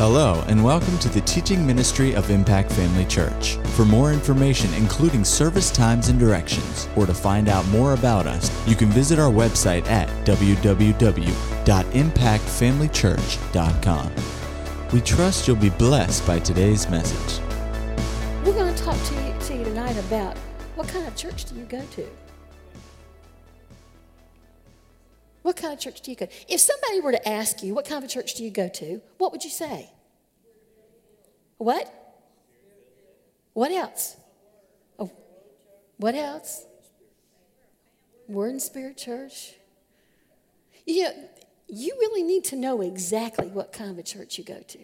Hello, and welcome to the teaching ministry of Impact Family Church. For more information, including service times and directions, or to find out more about us, you can visit our website at www.impactfamilychurch.com. We trust you'll be blessed by today's message. We're going to talk to you, to you tonight about what kind of church do you go to? What kind of church do you go to? If somebody were to ask you, what kind of church do you go to, what would you say? What? What else? Oh, what else? Word and Spirit Church. You know, you really need to know exactly what kind of a church you go to.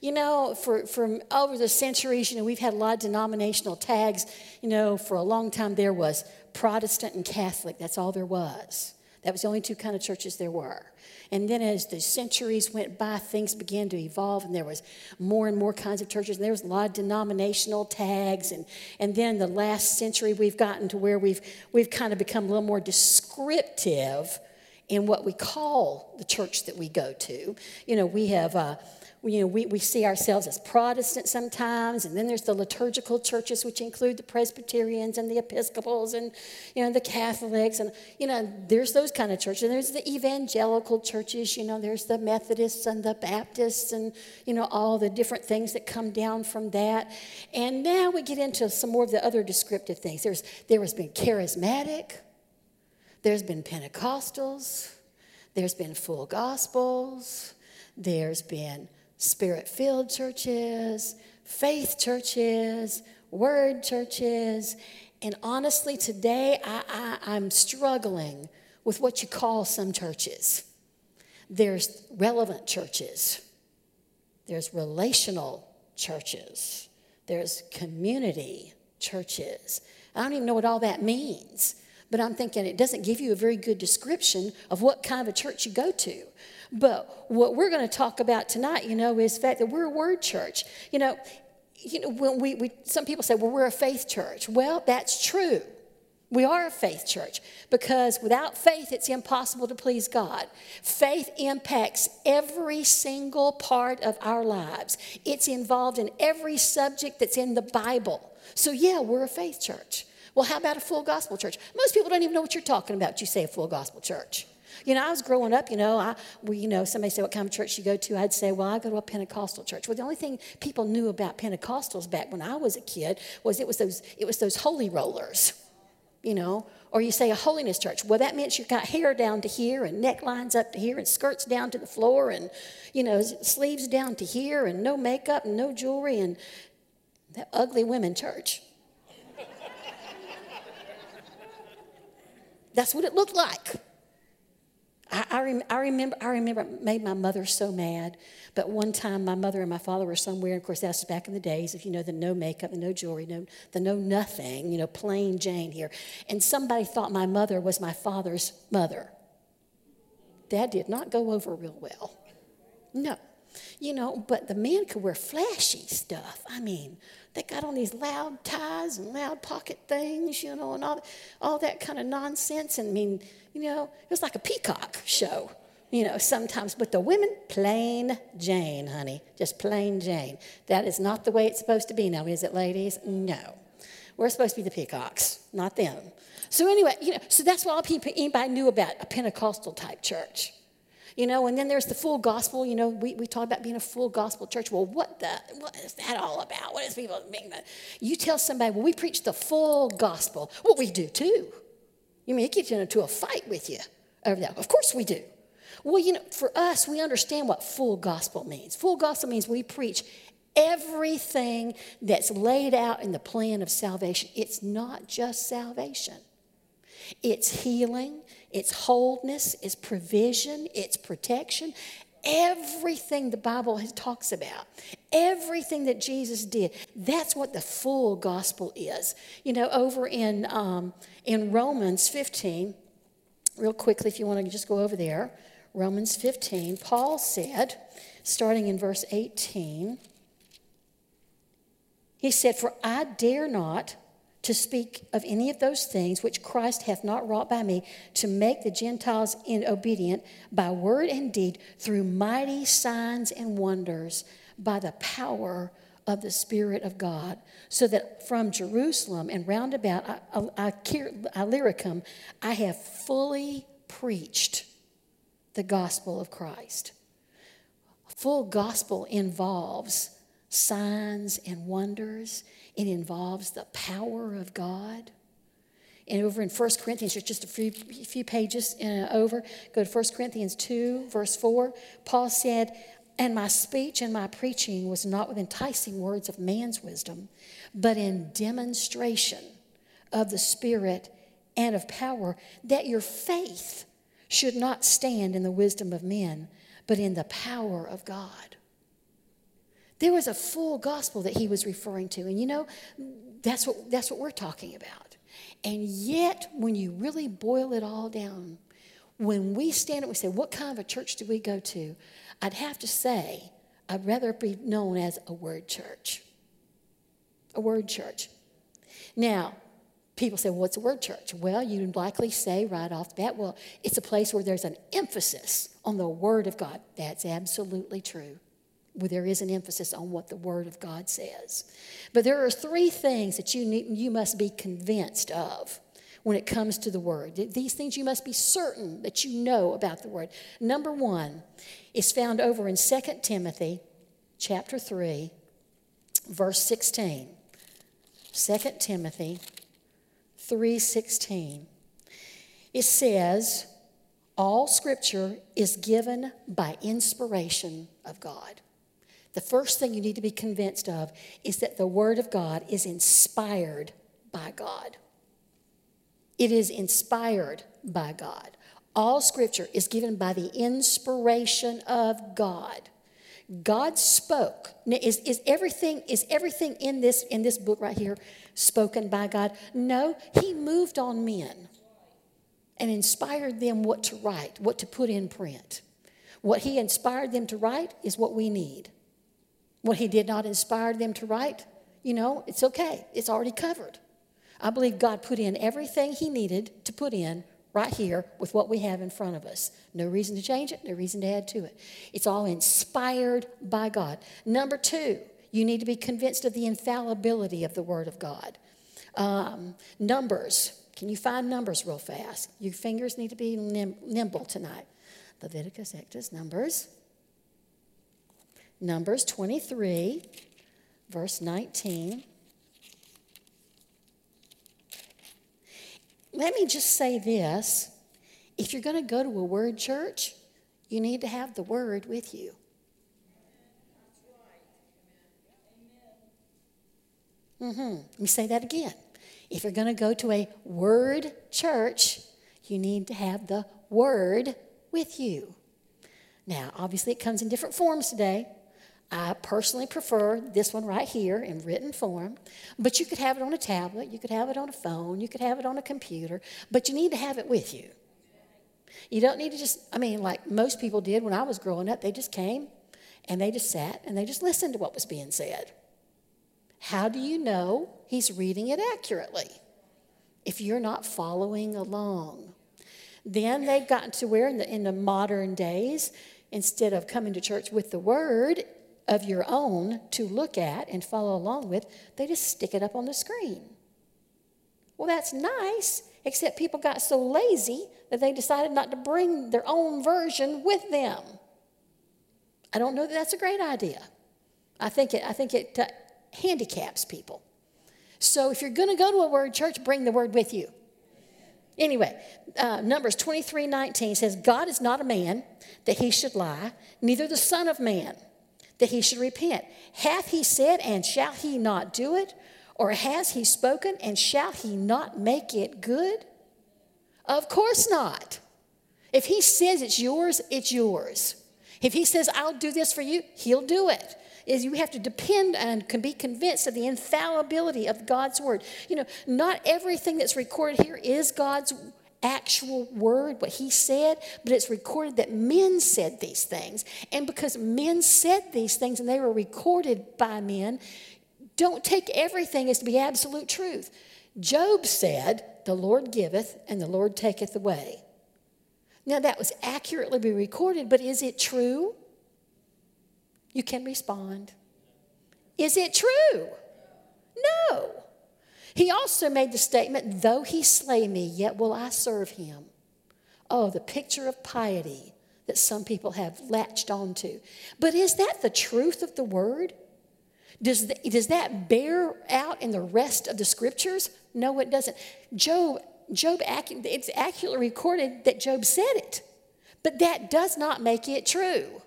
You know, for, for over the centuries, you know, we've had a lot of denominational tags. You know, for a long time there was Protestant and Catholic. That's all there was. That was the only two kind of churches there were. And then as the centuries went by, things began to evolve, and there was more and more kinds of churches. And there was a lot of denominational tags. And, and then the last century, we've gotten to where we've, we've kind of become a little more descriptive in what we call the church that we go to. You know, we have uh, you know, we, we see ourselves as Protestant sometimes, and then there's the liturgical churches, which include the Presbyterians and the Episcopals and, you know, the Catholics. And, you know, there's those kind of churches. And there's the evangelical churches, you know, there's the Methodists and the Baptists and, you know, all the different things that come down from that. And now we get into some more of the other descriptive things. There's, there has been charismatic, there's been Pentecostals, there's been full gospels, there's been spirit filled churches, faith churches, word churches. And honestly, today I, I, I'm struggling with what you call some churches. There's relevant churches, there's relational churches, there's community churches. I don't even know what all that means, but I'm thinking it doesn't give you a very good description of what kind of a church you go to. But what we're going to talk about tonight, you know, is the fact that we're a word church. You know, you know, when we, we some people say, well, we're a faith church. Well, that's true. We are a faith church because without faith, it's impossible to please God. Faith impacts every single part of our lives, it's involved in every subject that's in the Bible. So, yeah, we're a faith church. Well, how about a full gospel church? Most people don't even know what you're talking about. You say a full gospel church. You know, I was growing up, you know, I, we, you know, somebody said, what kind of church you go to? I'd say, well, I go to a Pentecostal church. Well, the only thing people knew about Pentecostals back when I was a kid was it was those, it was those holy rollers, you know, or you say a holiness church. Well, that meant you've got hair down to here and necklines up to here and skirts down to the floor and, you know, sleeves down to here and no makeup and no jewelry and that ugly women church. That's what it looked like. I, I, rem, I, remember, I remember it made my mother so mad. But one time, my mother and my father were somewhere. Of course, that's back in the days of, you know, the no makeup, the no jewelry, no, the no nothing, you know, plain Jane here. And somebody thought my mother was my father's mother. That did not go over real well. No. You know, but the men could wear flashy stuff. I mean, they got on these loud ties and loud pocket things, you know, and all, all that kind of nonsense. And I mean, you know, it was like a peacock show, you know, sometimes. But the women, plain Jane, honey, just plain Jane. That is not the way it's supposed to be now, is it, ladies? No. We're supposed to be the peacocks, not them. So, anyway, you know, so that's what all people, anybody knew about a Pentecostal type church. You know, and then there's the full gospel. You know, we, we talk about being a full gospel church. Well, what the what is that all about? What is people mean? You tell somebody, well, we preach the full gospel. Well, we do too. You mean it gets into a fight with you over that? Of course we do. Well, you know, for us, we understand what full gospel means. Full gospel means we preach everything that's laid out in the plan of salvation. It's not just salvation, it's healing, it's wholeness, it's provision, it's protection, everything the Bible talks about, everything that Jesus did. That's what the full gospel is. You know, over in, um, in Romans 15, real quickly, if you want to just go over there, Romans 15, Paul said, starting in verse 18, he said, For I dare not to speak of any of those things which Christ hath not wrought by me, to make the Gentiles obedient by word and deed through mighty signs and wonders by the power of the Spirit of God, so that from Jerusalem and round about Illyricum, I have fully preached the gospel of Christ. Full gospel involves signs and wonders. It involves the power of God. And over in 1 Corinthians, just a few, few pages uh, over, go to 1 Corinthians 2, verse 4. Paul said, And my speech and my preaching was not with enticing words of man's wisdom, but in demonstration of the Spirit and of power, that your faith should not stand in the wisdom of men, but in the power of God. There was a full gospel that he was referring to. And you know, that's what, that's what we're talking about. And yet, when you really boil it all down, when we stand up and we say, What kind of a church do we go to? I'd have to say, I'd rather be known as a word church. A word church. Now, people say, well, what's a word church? Well, you'd likely say right off the bat, well, it's a place where there's an emphasis on the word of God. That's absolutely true where there is an emphasis on what the Word of God says. But there are three things that you, need, you must be convinced of when it comes to the Word. These things you must be certain that you know about the Word. Number one is found over in 2 Timothy chapter 3, verse 16. 2 Timothy 3:16. It says, all scripture is given by inspiration of God. The first thing you need to be convinced of is that the Word of God is inspired by God. It is inspired by God. All scripture is given by the inspiration of God. God spoke. Is, is, everything, is everything in this, in this book right here spoken by God? No, He moved on men and inspired them what to write, what to put in print. What He inspired them to write is what we need. What he did not inspire them to write, you know, it's okay. It's already covered. I believe God put in everything he needed to put in right here with what we have in front of us. No reason to change it, no reason to add to it. It's all inspired by God. Number two, you need to be convinced of the infallibility of the Word of God. Um, numbers. Can you find numbers real fast? Your fingers need to be nim- nimble tonight. Leviticus, Exodus, Numbers. Numbers 23, verse 19. Let me just say this if you're going to go to a word church, you need to have the word with you. Mm-hmm. Let me say that again. If you're going to go to a word church, you need to have the word with you. Now, obviously, it comes in different forms today. I personally prefer this one right here in written form, but you could have it on a tablet, you could have it on a phone, you could have it on a computer, but you need to have it with you. You don't need to just, I mean, like most people did when I was growing up, they just came and they just sat and they just listened to what was being said. How do you know he's reading it accurately if you're not following along? Then they've gotten to where in the, in the modern days, instead of coming to church with the word, of your own to look at and follow along with, they just stick it up on the screen. Well, that's nice, except people got so lazy that they decided not to bring their own version with them. I don't know that that's a great idea. I think it, I think it uh, handicaps people. So if you're going to go to a word church, bring the word with you. Anyway, uh, Numbers 23 19 says, God is not a man that he should lie, neither the Son of Man that he should repent. Hath he said, and shall he not do it? Or has he spoken, and shall he not make it good? Of course not. If he says it's yours, it's yours. If he says, I'll do this for you, he'll do it. Is you have to depend and can be convinced of the infallibility of God's word. You know, not everything that's recorded here is God's actual word, what he said, but it's recorded that men said these things. And because men said these things and they were recorded by men, don't take everything as to be absolute truth. Job said, The Lord giveth and the Lord taketh away. Now, that was accurately be recorded, but is it true? You can respond. Is it true? No. He also made the statement, Though he slay me, yet will I serve him. Oh, the picture of piety that some people have latched onto. But is that the truth of the word? Does, the, does that bear out in the rest of the scriptures? No, it doesn't. Job, Job, it's accurately recorded that Job said it, but that does not make it true.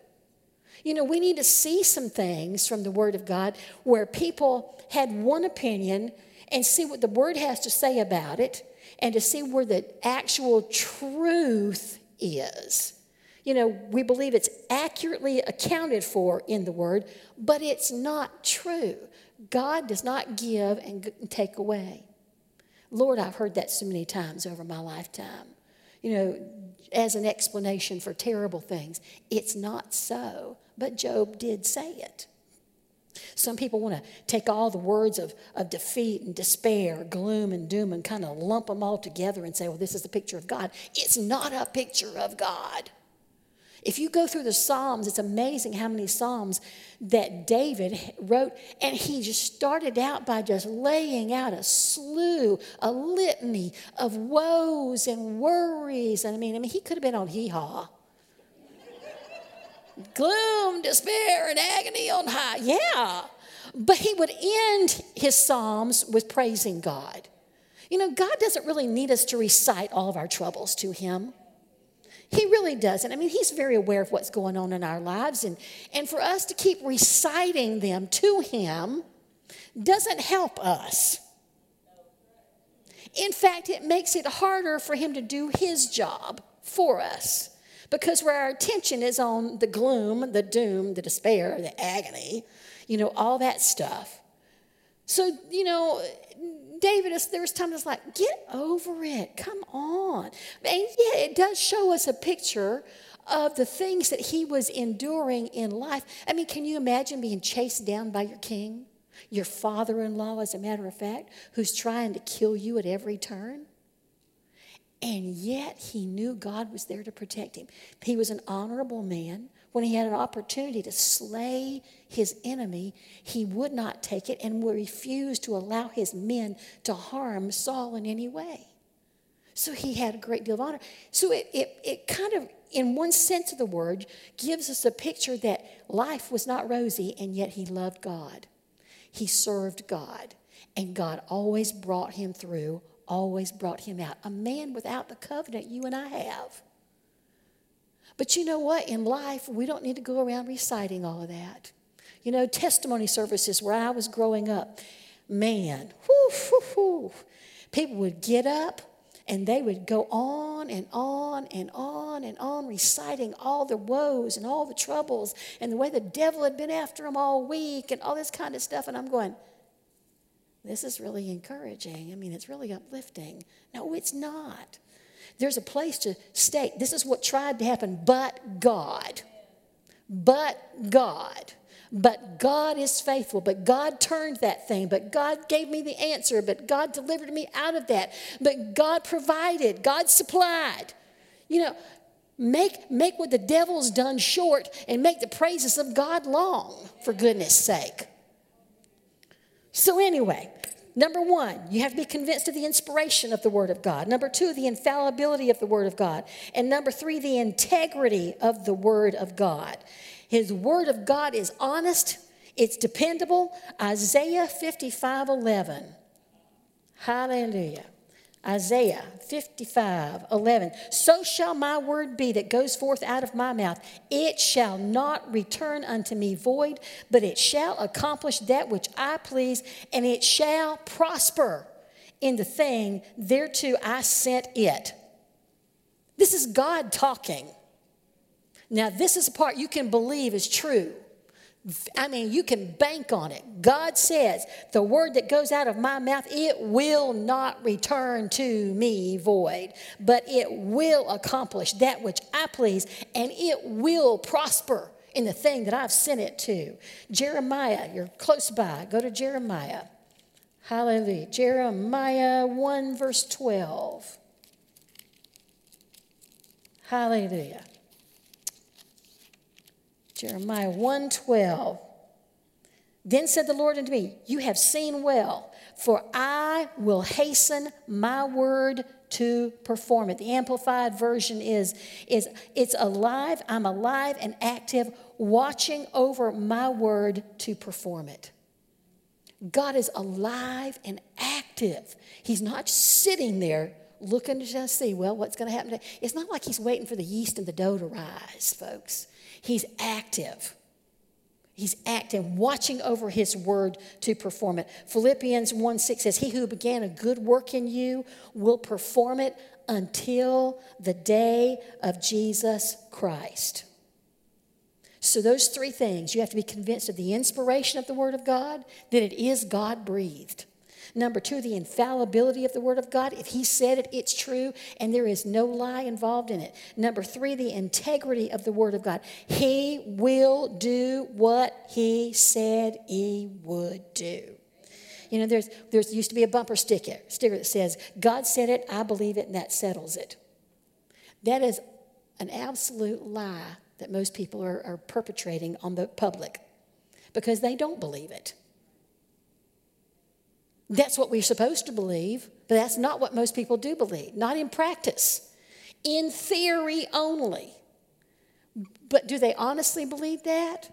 You know, we need to see some things from the Word of God where people had one opinion and see what the Word has to say about it and to see where the actual truth is. You know, we believe it's accurately accounted for in the Word, but it's not true. God does not give and take away. Lord, I've heard that so many times over my lifetime. You know, as an explanation for terrible things. It's not so, but Job did say it. Some people want to take all the words of, of defeat and despair, gloom and doom, and kind of lump them all together and say, well, this is the picture of God. It's not a picture of God. If you go through the Psalms, it's amazing how many Psalms that David wrote. And he just started out by just laying out a slew, a litany of woes and worries. And I mean, I mean, he could have been on hee haw. Gloom, despair, and agony on high. Yeah. But he would end his Psalms with praising God. You know, God doesn't really need us to recite all of our troubles to him. He really doesn't. I mean, he's very aware of what's going on in our lives. And, and for us to keep reciting them to him doesn't help us. In fact, it makes it harder for him to do his job for us because where our attention is on the gloom, the doom, the despair, the agony, you know, all that stuff. So, you know, David, there was times like, get over it. Come on. And yeah, it does show us a picture of the things that he was enduring in life. I mean, can you imagine being chased down by your king, your father in law, as a matter of fact, who's trying to kill you at every turn? And yet he knew God was there to protect him. He was an honorable man when he had an opportunity to slay his enemy, he would not take it and refused to allow his men to harm Saul in any way. So he had a great deal of honor. So it, it, it kind of, in one sense of the word, gives us a picture that life was not rosy, and yet he loved God. He served God, and God always brought him through, always brought him out. A man without the covenant you and I have. But you know what? In life, we don't need to go around reciting all of that. You know, testimony services where I was growing up, man, whoo, whoo, whoo, people would get up and they would go on and on and on and on, reciting all the woes and all the troubles and the way the devil had been after them all week and all this kind of stuff. And I'm going, this is really encouraging. I mean, it's really uplifting. No, it's not. There's a place to state this is what tried to happen, but God. But God. But God is faithful. But God turned that thing. But God gave me the answer. But God delivered me out of that. But God provided. God supplied. You know, make, make what the devil's done short and make the praises of God long, for goodness sake. So, anyway, Number one, you have to be convinced of the inspiration of the Word of God. Number two, the infallibility of the Word of God. And number three, the integrity of the Word of God. His Word of God is honest, it's dependable. Isaiah 55 11. Hallelujah. Isaiah 55, 11. So shall my word be that goes forth out of my mouth. It shall not return unto me void, but it shall accomplish that which I please, and it shall prosper in the thing thereto I sent it. This is God talking. Now, this is a part you can believe is true. I mean, you can bank on it. God says, the word that goes out of my mouth, it will not return to me void, but it will accomplish that which I please, and it will prosper in the thing that I've sent it to. Jeremiah, you're close by. Go to Jeremiah. Hallelujah. Jeremiah 1, verse 12. Hallelujah. Jeremiah 1 12. Then said the Lord unto me, You have seen well, for I will hasten my word to perform it. The amplified version is, is it's alive, I'm alive and active, watching over my word to perform it. God is alive and active. He's not sitting there looking to see, well, what's going to happen today. It's not like he's waiting for the yeast and the dough to rise, folks. He's active. He's acting, watching over his word to perform it. Philippians 1 6 says, He who began a good work in you will perform it until the day of Jesus Christ. So, those three things you have to be convinced of the inspiration of the Word of God, that it is God breathed. Number two, the infallibility of the Word of God. If He said it, it's true, and there is no lie involved in it. Number three, the integrity of the Word of God. He will do what He said He would do. You know, there's, there's used to be a bumper sticker, sticker that says, God said it, I believe it, and that settles it. That is an absolute lie that most people are, are perpetrating on the public because they don't believe it. That's what we're supposed to believe, but that's not what most people do believe, not in practice, in theory only. But do they honestly believe that?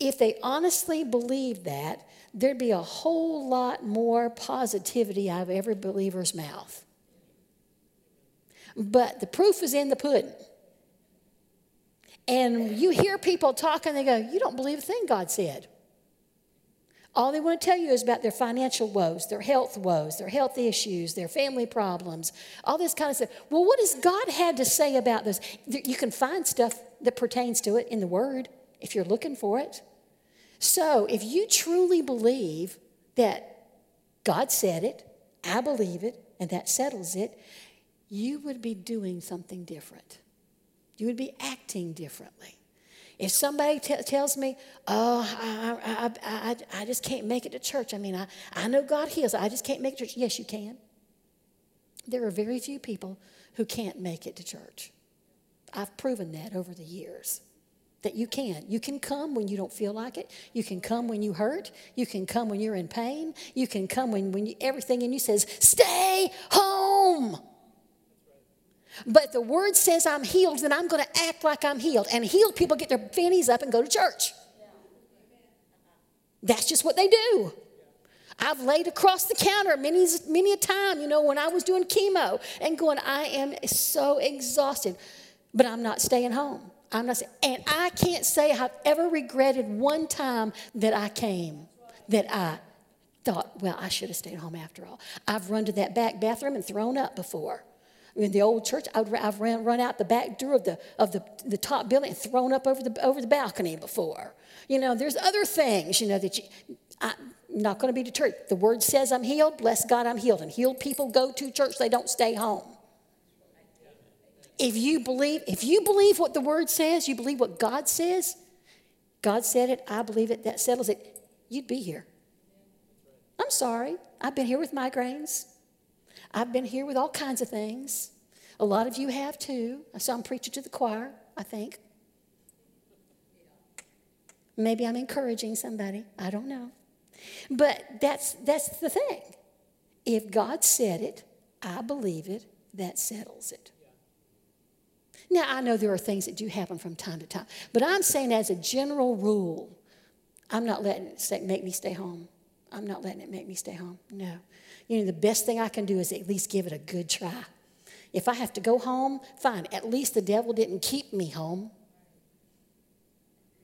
If they honestly believe that, there'd be a whole lot more positivity out of every believer's mouth. But the proof is in the pudding. And you hear people talking, and they go, You don't believe a thing God said. All they want to tell you is about their financial woes, their health woes, their health issues, their family problems, all this kind of stuff. Well, what has God had to say about this? You can find stuff that pertains to it in the Word if you're looking for it. So, if you truly believe that God said it, I believe it, and that settles it, you would be doing something different. You would be acting differently. If somebody t- tells me, oh, I, I, I, I, just can't make it to church, I mean, I, I know God heals, I just can't make church. Yes, you can. There are very few people who can't make it to church. I've proven that over the years. That you can. You can come when you don't feel like it. You can come when you hurt. You can come when you're in pain. You can come when, when you, everything in you says, stay home. But the word says I'm healed, then I'm going to act like I'm healed. And healed people get their fannies up and go to church. That's just what they do. I've laid across the counter many, many a time, you know, when I was doing chemo and going, I am so exhausted, but I'm not staying home. I'm not, and I can't say I've ever regretted one time that I came, that I thought, well, I should have stayed home after all. I've run to that back bathroom and thrown up before in the old church, I have ran, run out the back door of the, of the, the top building and thrown up over the, over the balcony before. You know, there's other things, you know, that you, I'm not going to be deterred. The word says I'm healed. Bless God, I'm healed. And healed people go to church, they don't stay home. If you believe, if you believe what the word says, you believe what God says, God said it, I believe it, that settles it, you'd be here. I'm sorry. I've been here with migraines. I've been here with all kinds of things. A lot of you have too. So I'm preaching to the choir, I think. Maybe I'm encouraging somebody. I don't know. But that's, that's the thing. If God said it, I believe it, that settles it. Now, I know there are things that do happen from time to time, but I'm saying as a general rule, I'm not letting it make me stay home. I'm not letting it make me stay home. No you know, the best thing I can do is at least give it a good try. If I have to go home, fine. At least the devil didn't keep me home.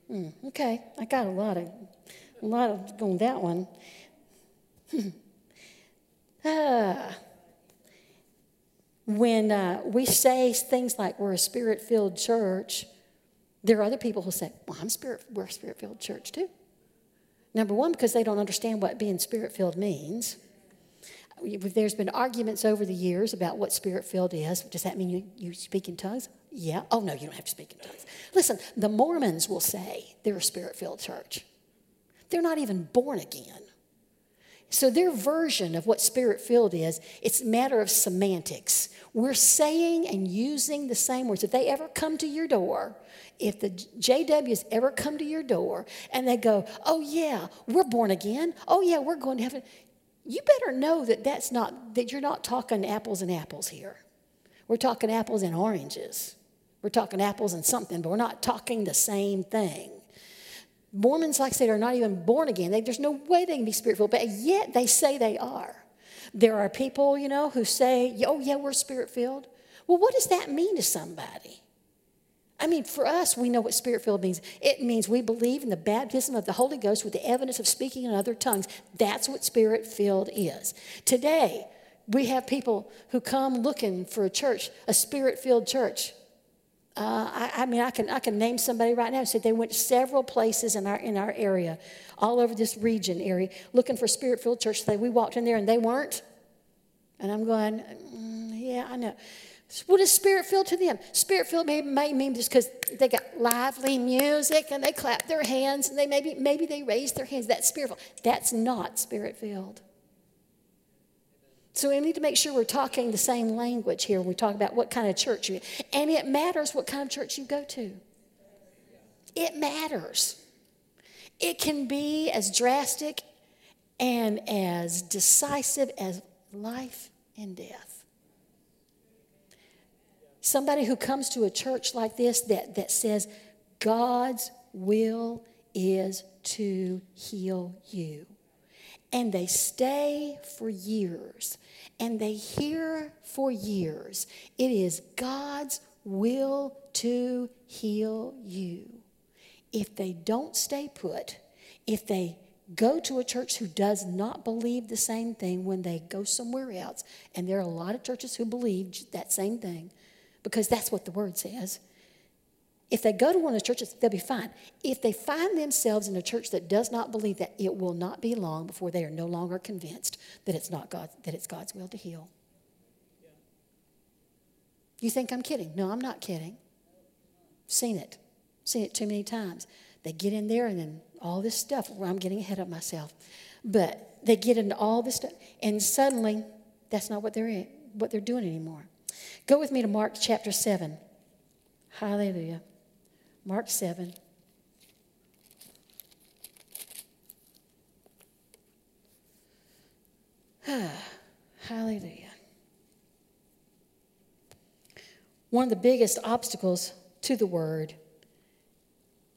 Hmm, okay, I got a lot of, a lot of on that one. ah. When uh, we say things like we're a spirit-filled church, there are other people who say, "Well, I'm spirit. We're a spirit-filled church too." Number one, because they don't understand what being spirit-filled means there's been arguments over the years about what spirit filled is. Does that mean you, you speak in tongues? Yeah. Oh, no, you don't have to speak in tongues. Listen, the Mormons will say they're a spirit filled church. They're not even born again. So their version of what spirit filled is, it's a matter of semantics. We're saying and using the same words. If they ever come to your door, if the JWs ever come to your door and they go, "Oh yeah, we're born again. Oh yeah, we're going to heaven." You better know that that's not that you're not talking apples and apples here. We're talking apples and oranges. We're talking apples and something, but we're not talking the same thing. Mormons, like I said, are not even born again. They, there's no way they can be spirit filled, but yet they say they are. There are people, you know, who say, oh, yeah, we're spirit filled. Well, what does that mean to somebody? I mean, for us, we know what spirit filled means. It means we believe in the baptism of the Holy Ghost with the evidence of speaking in other tongues. That's what spirit filled is. Today, we have people who come looking for a church, a spirit filled church. Uh, I, I, mean, I can, I can name somebody right now said they went to several places in our, in our area, all over this region area, looking for spirit filled church. They, we walked in there and they weren't. And I'm going, mm, yeah, I know. What is spirit filled to them? Spirit filled may, may mean just because they got lively music and they clap their hands and they maybe, maybe they raise their hands. That's spirit filled. That's not spirit filled. So we need to make sure we're talking the same language here when we talk about what kind of church you And it matters what kind of church you go to. It matters. It can be as drastic and as decisive as life and death. Somebody who comes to a church like this that, that says, God's will is to heal you and they stay for years and they hear for years. It is God's will to heal you. If they don't stay put, if they go to a church who does not believe the same thing when they go somewhere else, and there are a lot of churches who believe that same thing because that's what the word says if they go to one of the churches, they'll be fine. If they find themselves in a church that does not believe that, it will not be long before they are no longer convinced that it's not God, that it's God's will to heal. You think I'm kidding? No, I'm not kidding. Seen it. Seen it too many times. They get in there and then all this stuff. Well, I'm getting ahead of myself. But they get into all this stuff, and suddenly that's not what they're in, what they're doing anymore. Go with me to Mark chapter 7. Hallelujah. Mark 7. Hallelujah. One of the biggest obstacles to the word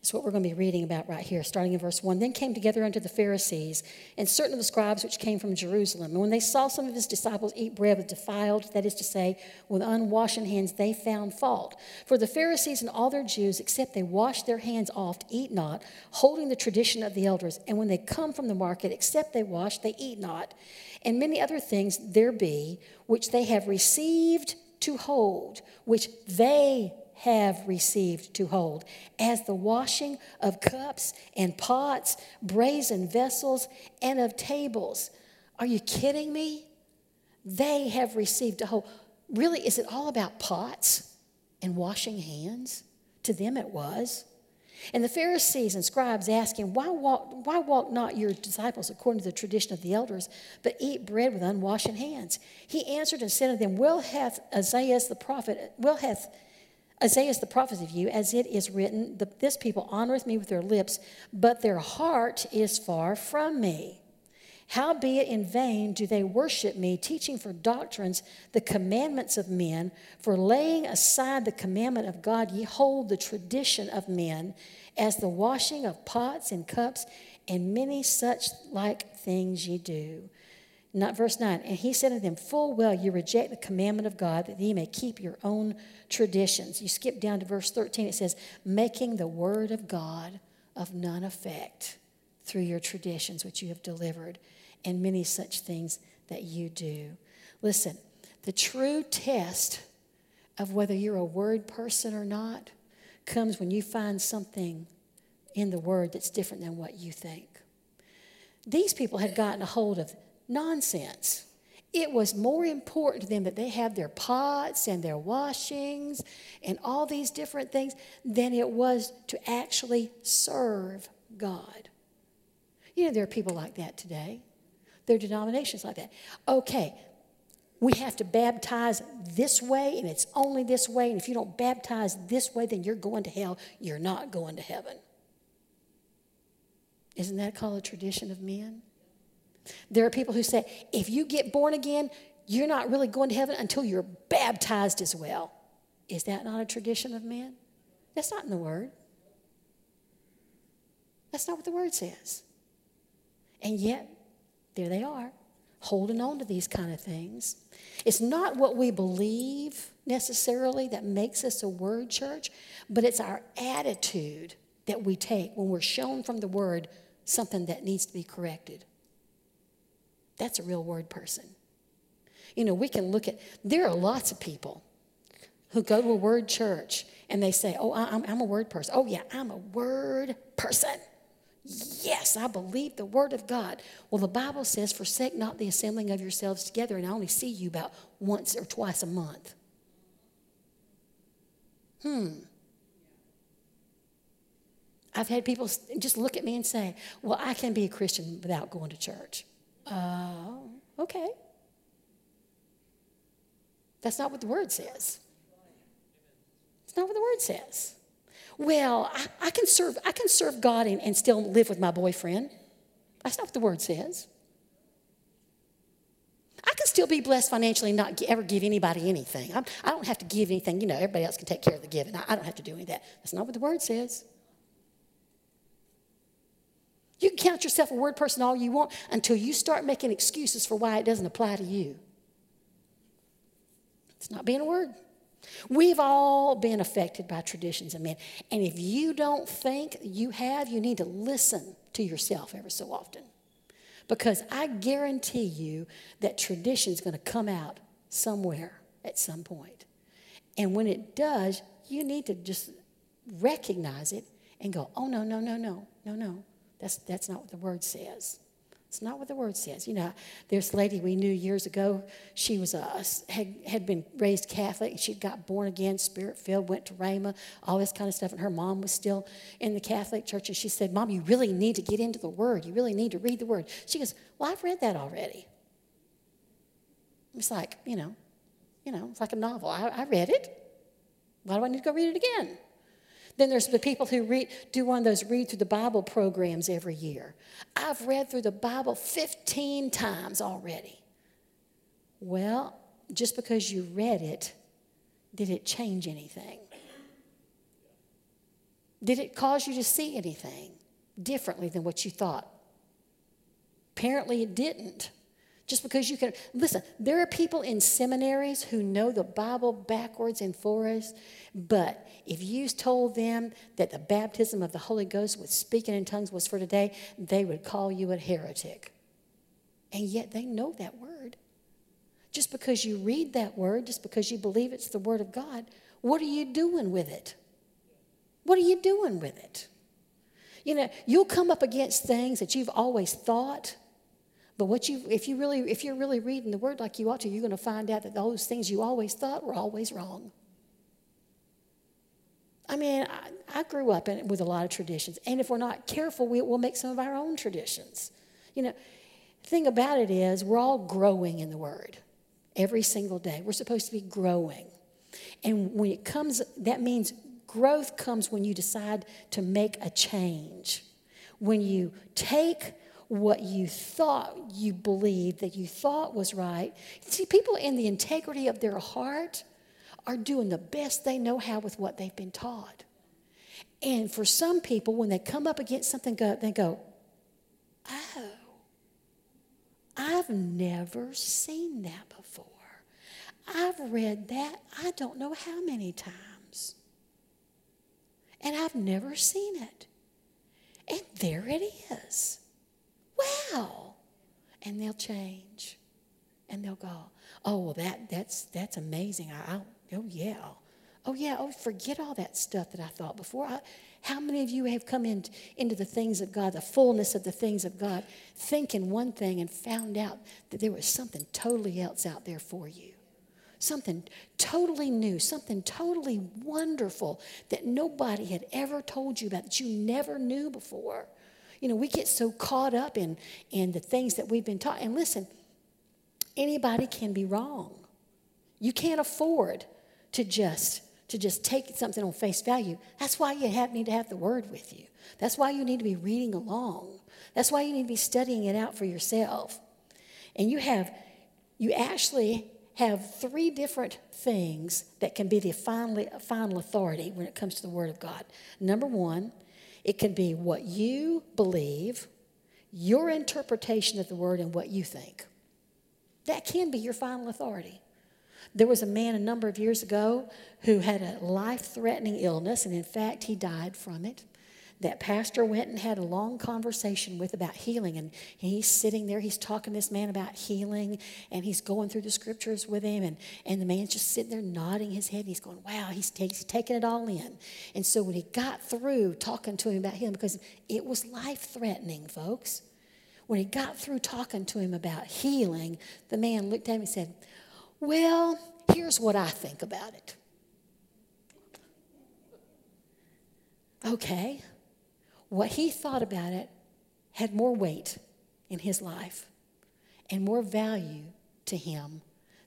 that's what we're going to be reading about right here, starting in verse 1. Then came together unto the Pharisees and certain of the scribes which came from Jerusalem. And when they saw some of his disciples eat bread with defiled, that is to say, with unwashed hands, they found fault. For the Pharisees and all their Jews, except they wash their hands oft, eat not, holding the tradition of the elders. And when they come from the market, except they wash, they eat not. And many other things there be, which they have received to hold, which they have received to hold, as the washing of cups and pots, brazen vessels, and of tables. Are you kidding me? They have received to hold. Really, is it all about pots and washing hands? To them it was. And the Pharisees and scribes asked him, why walk, why walk not your disciples according to the tradition of the elders, but eat bread with unwashed hands? He answered and said unto them, Well hath Isaiah the prophet, well hath Isaiah is the prophet of you, as it is written, This people honoreth me with their lips, but their heart is far from me. Howbeit in vain do they worship me, teaching for doctrines the commandments of men, for laying aside the commandment of God, ye hold the tradition of men, as the washing of pots and cups, and many such like things ye do. Not verse 9. And he said to them, Full well, you reject the commandment of God that ye may keep your own traditions. You skip down to verse 13. It says, Making the word of God of none effect through your traditions which you have delivered, and many such things that you do. Listen, the true test of whether you're a word person or not comes when you find something in the word that's different than what you think. These people had gotten a hold of nonsense. It was more important to them that they have their pots and their washings and all these different things than it was to actually serve God. You know, there are people like that today. There are denominations like that. Okay, we have to baptize this way, and it's only this way. And if you don't baptize this way, then you're going to hell. You're not going to heaven. Isn't that called a tradition of men? There are people who say, if you get born again, you're not really going to heaven until you're baptized as well. Is that not a tradition of men? That's not in the Word. That's not what the Word says. And yet, there they are, holding on to these kind of things. It's not what we believe necessarily that makes us a Word church, but it's our attitude that we take when we're shown from the Word something that needs to be corrected. That's a real Word person. You know, we can look at, there are lots of people who go to a word church and they say, Oh, I'm, I'm a word person. Oh, yeah, I'm a word person. Yes, I believe the word of God. Well, the Bible says, Forsake not the assembling of yourselves together, and I only see you about once or twice a month. Hmm. I've had people just look at me and say, Well, I can be a Christian without going to church. Oh, okay. That's not what the word says. It's not what the word says. Well, I, I can serve, I can serve God and, and still live with my boyfriend. That's not what the word says. I can still be blessed financially and not ever give anybody anything. I'm, I do not have to give anything. You know, everybody else can take care of the giving. I, I don't have to do any of that. That's not what the word says. You can count yourself a word person all you want until you start making excuses for why it doesn't apply to you. It's not being a word. We've all been affected by traditions of men. And if you don't think you have, you need to listen to yourself every so often. Because I guarantee you that tradition is going to come out somewhere at some point. And when it does, you need to just recognize it and go, oh, no, no, no, no, no, no. That's, that's not what the word says. It's not what the word says. You know, there's a lady we knew years ago. She was a, had, had been raised Catholic. She got born again, spirit filled, went to Rhema, all this kind of stuff. And her mom was still in the Catholic church. And she said, Mom, you really need to get into the word. You really need to read the word. She goes, Well, I've read that already. It's like, you know, you know, it's like a novel. I, I read it. Why do I need to go read it again? Then there's the people who read, do one of those read through the Bible programs every year. I've read through the Bible 15 times already. Well, just because you read it, did it change anything? Did it cause you to see anything differently than what you thought? Apparently, it didn't. Just because you can, listen, there are people in seminaries who know the Bible backwards and forwards, but if you told them that the baptism of the Holy Ghost with speaking in tongues was for today, they would call you a heretic. And yet they know that word. Just because you read that word, just because you believe it's the word of God, what are you doing with it? What are you doing with it? You know, you'll come up against things that you've always thought but what you, if you really, if you're really reading the word like you ought to, you're going to find out that those things you always thought were always wrong. I mean, I, I grew up in, with a lot of traditions, and if we're not careful, we, we'll make some of our own traditions. You know, the thing about it is, we're all growing in the Word every single day. We're supposed to be growing, and when it comes, that means growth comes when you decide to make a change. When you take what you thought you believed that you thought was right. See, people in the integrity of their heart are doing the best they know how with what they've been taught. And for some people, when they come up against something, they go, Oh, I've never seen that before. I've read that I don't know how many times. And I've never seen it. And there it is wow. And they'll change. And they'll go, oh, well, that, that's, that's amazing. I, I, oh, yeah. Oh, yeah. Oh, forget all that stuff that I thought before. I, how many of you have come in, into the things of God, the fullness of the things of God, thinking one thing and found out that there was something totally else out there for you? Something totally new, something totally wonderful that nobody had ever told you about, that you never knew before. You know, we get so caught up in, in the things that we've been taught. And listen, anybody can be wrong. You can't afford to just to just take something on face value. That's why you have, need to have the word with you. That's why you need to be reading along. That's why you need to be studying it out for yourself. And you have, you actually have three different things that can be the final, final authority when it comes to the Word of God. Number one, it can be what you believe, your interpretation of the Word, and what you think. That can be your final authority. There was a man a number of years ago who had a life threatening illness, and in fact, he died from it that pastor went and had a long conversation with about healing. And he's sitting there, he's talking to this man about healing, and he's going through the scriptures with him. And, and the man's just sitting there nodding his head. And he's going, Wow, he's, he's taking it all in. And so when he got through talking to him about healing, because it was life threatening, folks, when he got through talking to him about healing, the man looked at him and said, Well, here's what I think about it. Okay what he thought about it had more weight in his life and more value to him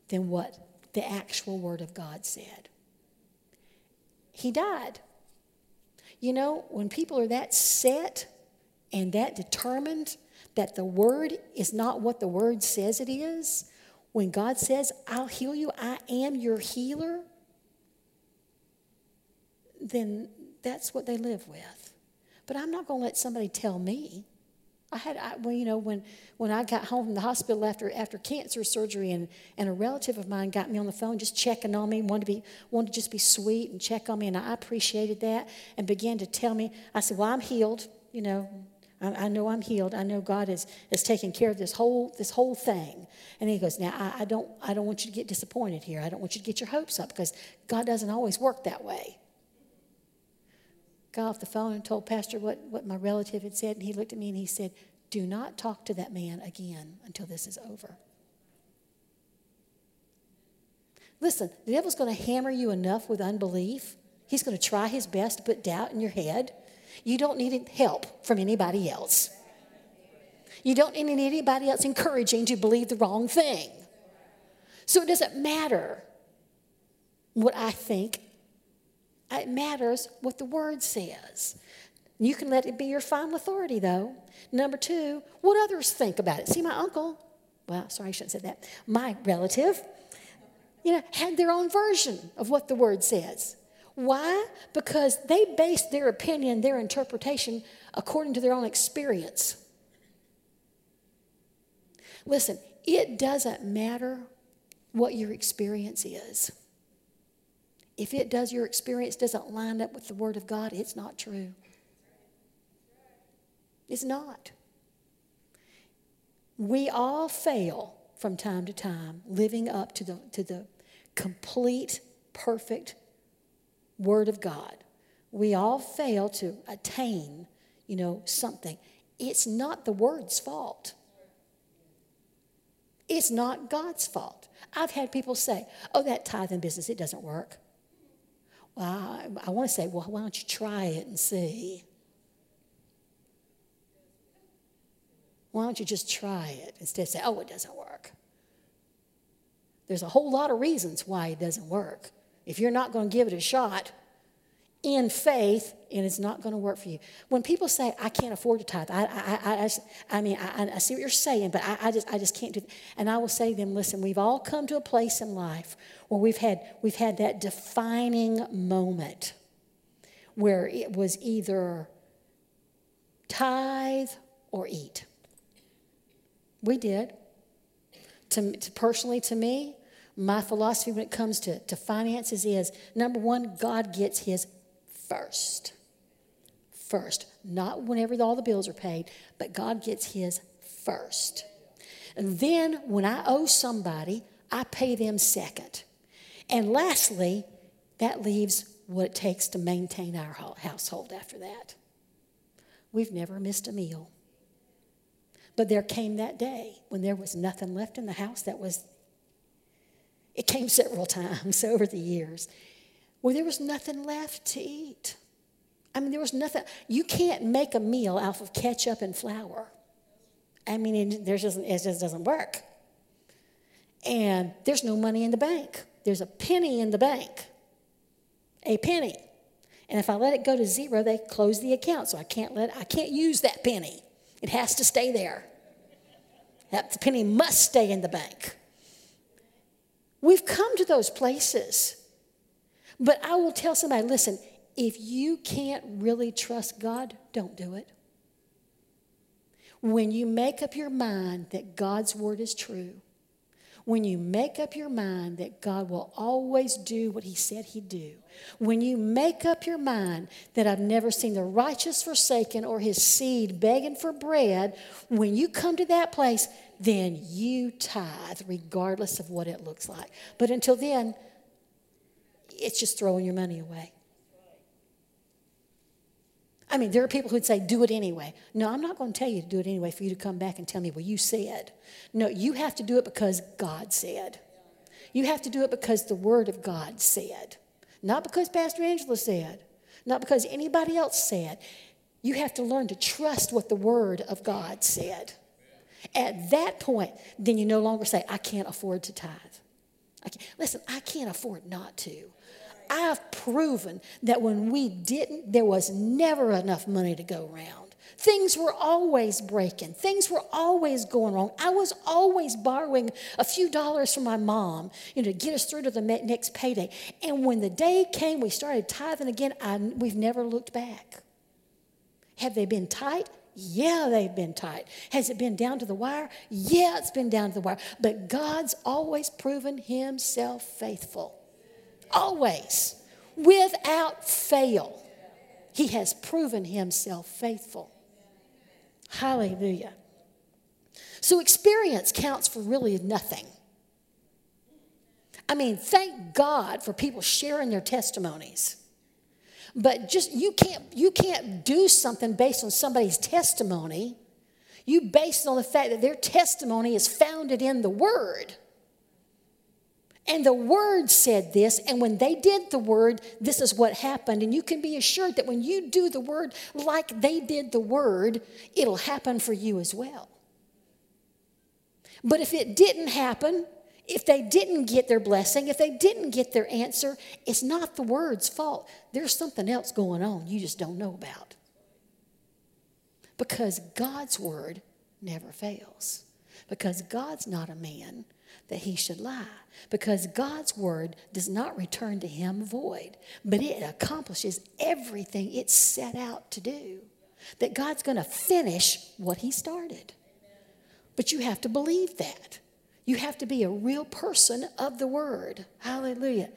than what the actual Word of God said. He died. You know, when people are that set and that determined that the Word is not what the Word says it is, when God says, I'll heal you, I am your healer, then that's what they live with. But I'm not going to let somebody tell me. I had, I, well, you know, when, when I got home from the hospital after, after cancer surgery and, and a relative of mine got me on the phone just checking on me, wanted to, be, wanted to just be sweet and check on me, and I appreciated that and began to tell me, I said, well, I'm healed, you know, I, I know I'm healed. I know God is, is taking care of this whole, this whole thing. And he goes, now, I, I, don't, I don't want you to get disappointed here. I don't want you to get your hopes up because God doesn't always work that way got off the phone and told Pastor what, what my relative had said, and he looked at me and he said, Do not talk to that man again until this is over. Listen, the devil's going to hammer you enough with unbelief. He's going to try his best to put doubt in your head. You don't need help from anybody else. You don't need anybody else encouraging to believe the wrong thing. So it doesn't matter what I think it matters what the word says. You can let it be your final authority, though. Number two, what others think about it. See, my uncle, well, sorry, I shouldn't said that. My relative, you know, had their own version of what the word says. Why? Because they based their opinion, their interpretation, according to their own experience. Listen, it doesn't matter what your experience is. If it does, your experience doesn't line up with the Word of God, it's not true. It's not. We all fail from time to time living up to the, to the complete, perfect Word of God. We all fail to attain, you know, something. It's not the Word's fault. It's not God's fault. I've had people say, oh, that tithing business, it doesn't work. I, I want to say, well, why don't you try it and see? Why don't you just try it instead of say, oh, it doesn't work? There's a whole lot of reasons why it doesn't work. If you're not going to give it a shot, in faith and it's not going to work for you. When people say, I can't afford to tithe, I, I, I, I, mean, I, I, see what you're saying, but I, I, just, I just can't do that. And I will say to them, listen, we've all come to a place in life where we've had, we've had that defining moment where it was either tithe or eat. We did. To, to personally, to me, my philosophy when it comes to, to finances is number one, God gets his first. First. Not whenever all the bills are paid, but God gets his first. And then when I owe somebody, I pay them second. And lastly, that leaves what it takes to maintain our household after that. We've never missed a meal. But there came that day when there was nothing left in the house that was, it came several times over the years where there was nothing left to eat. I mean, there was nothing. You can't make a meal out of ketchup and flour. I mean, it, just, it just doesn't work. And there's no money in the bank. There's a penny in the bank. A penny. And if I let it go to zero, they close the account. So I can't let I can't use that penny. It has to stay there. That penny must stay in the bank. We've come to those places. But I will tell somebody listen, if you can't really trust God, don't do it. When you make up your mind that God's word is true, when you make up your mind that God will always do what He said He'd do, when you make up your mind that I've never seen the righteous forsaken or his seed begging for bread, when you come to that place, then you tithe regardless of what it looks like. But until then, it's just throwing your money away. I mean, there are people who'd say, do it anyway. No, I'm not going to tell you to do it anyway for you to come back and tell me, well, you said. No, you have to do it because God said. You have to do it because the Word of God said. Not because Pastor Angela said, not because anybody else said. You have to learn to trust what the Word of God said. At that point, then you no longer say, I can't afford to tithe. I Listen, I can't afford not to. I've proven that when we didn't, there was never enough money to go around. Things were always breaking. Things were always going wrong. I was always borrowing a few dollars from my mom, you know, to get us through to the next payday. And when the day came, we started tithing again. I, we've never looked back. Have they been tight? Yeah, they've been tight. Has it been down to the wire? Yeah, it's been down to the wire. But God's always proven Himself faithful. Always, without fail, He has proven Himself faithful. Hallelujah. So, experience counts for really nothing. I mean, thank God for people sharing their testimonies. But just you can't you can't do something based on somebody's testimony. You base it on the fact that their testimony is founded in the word. And the word said this, and when they did the word, this is what happened. And you can be assured that when you do the word like they did the word, it'll happen for you as well. But if it didn't happen, if they didn't get their blessing, if they didn't get their answer, it's not the word's fault. There's something else going on you just don't know about. Because God's word never fails. Because God's not a man that he should lie. Because God's word does not return to him void, but it accomplishes everything it's set out to do. That God's going to finish what he started. But you have to believe that. You have to be a real person of the word. Hallelujah.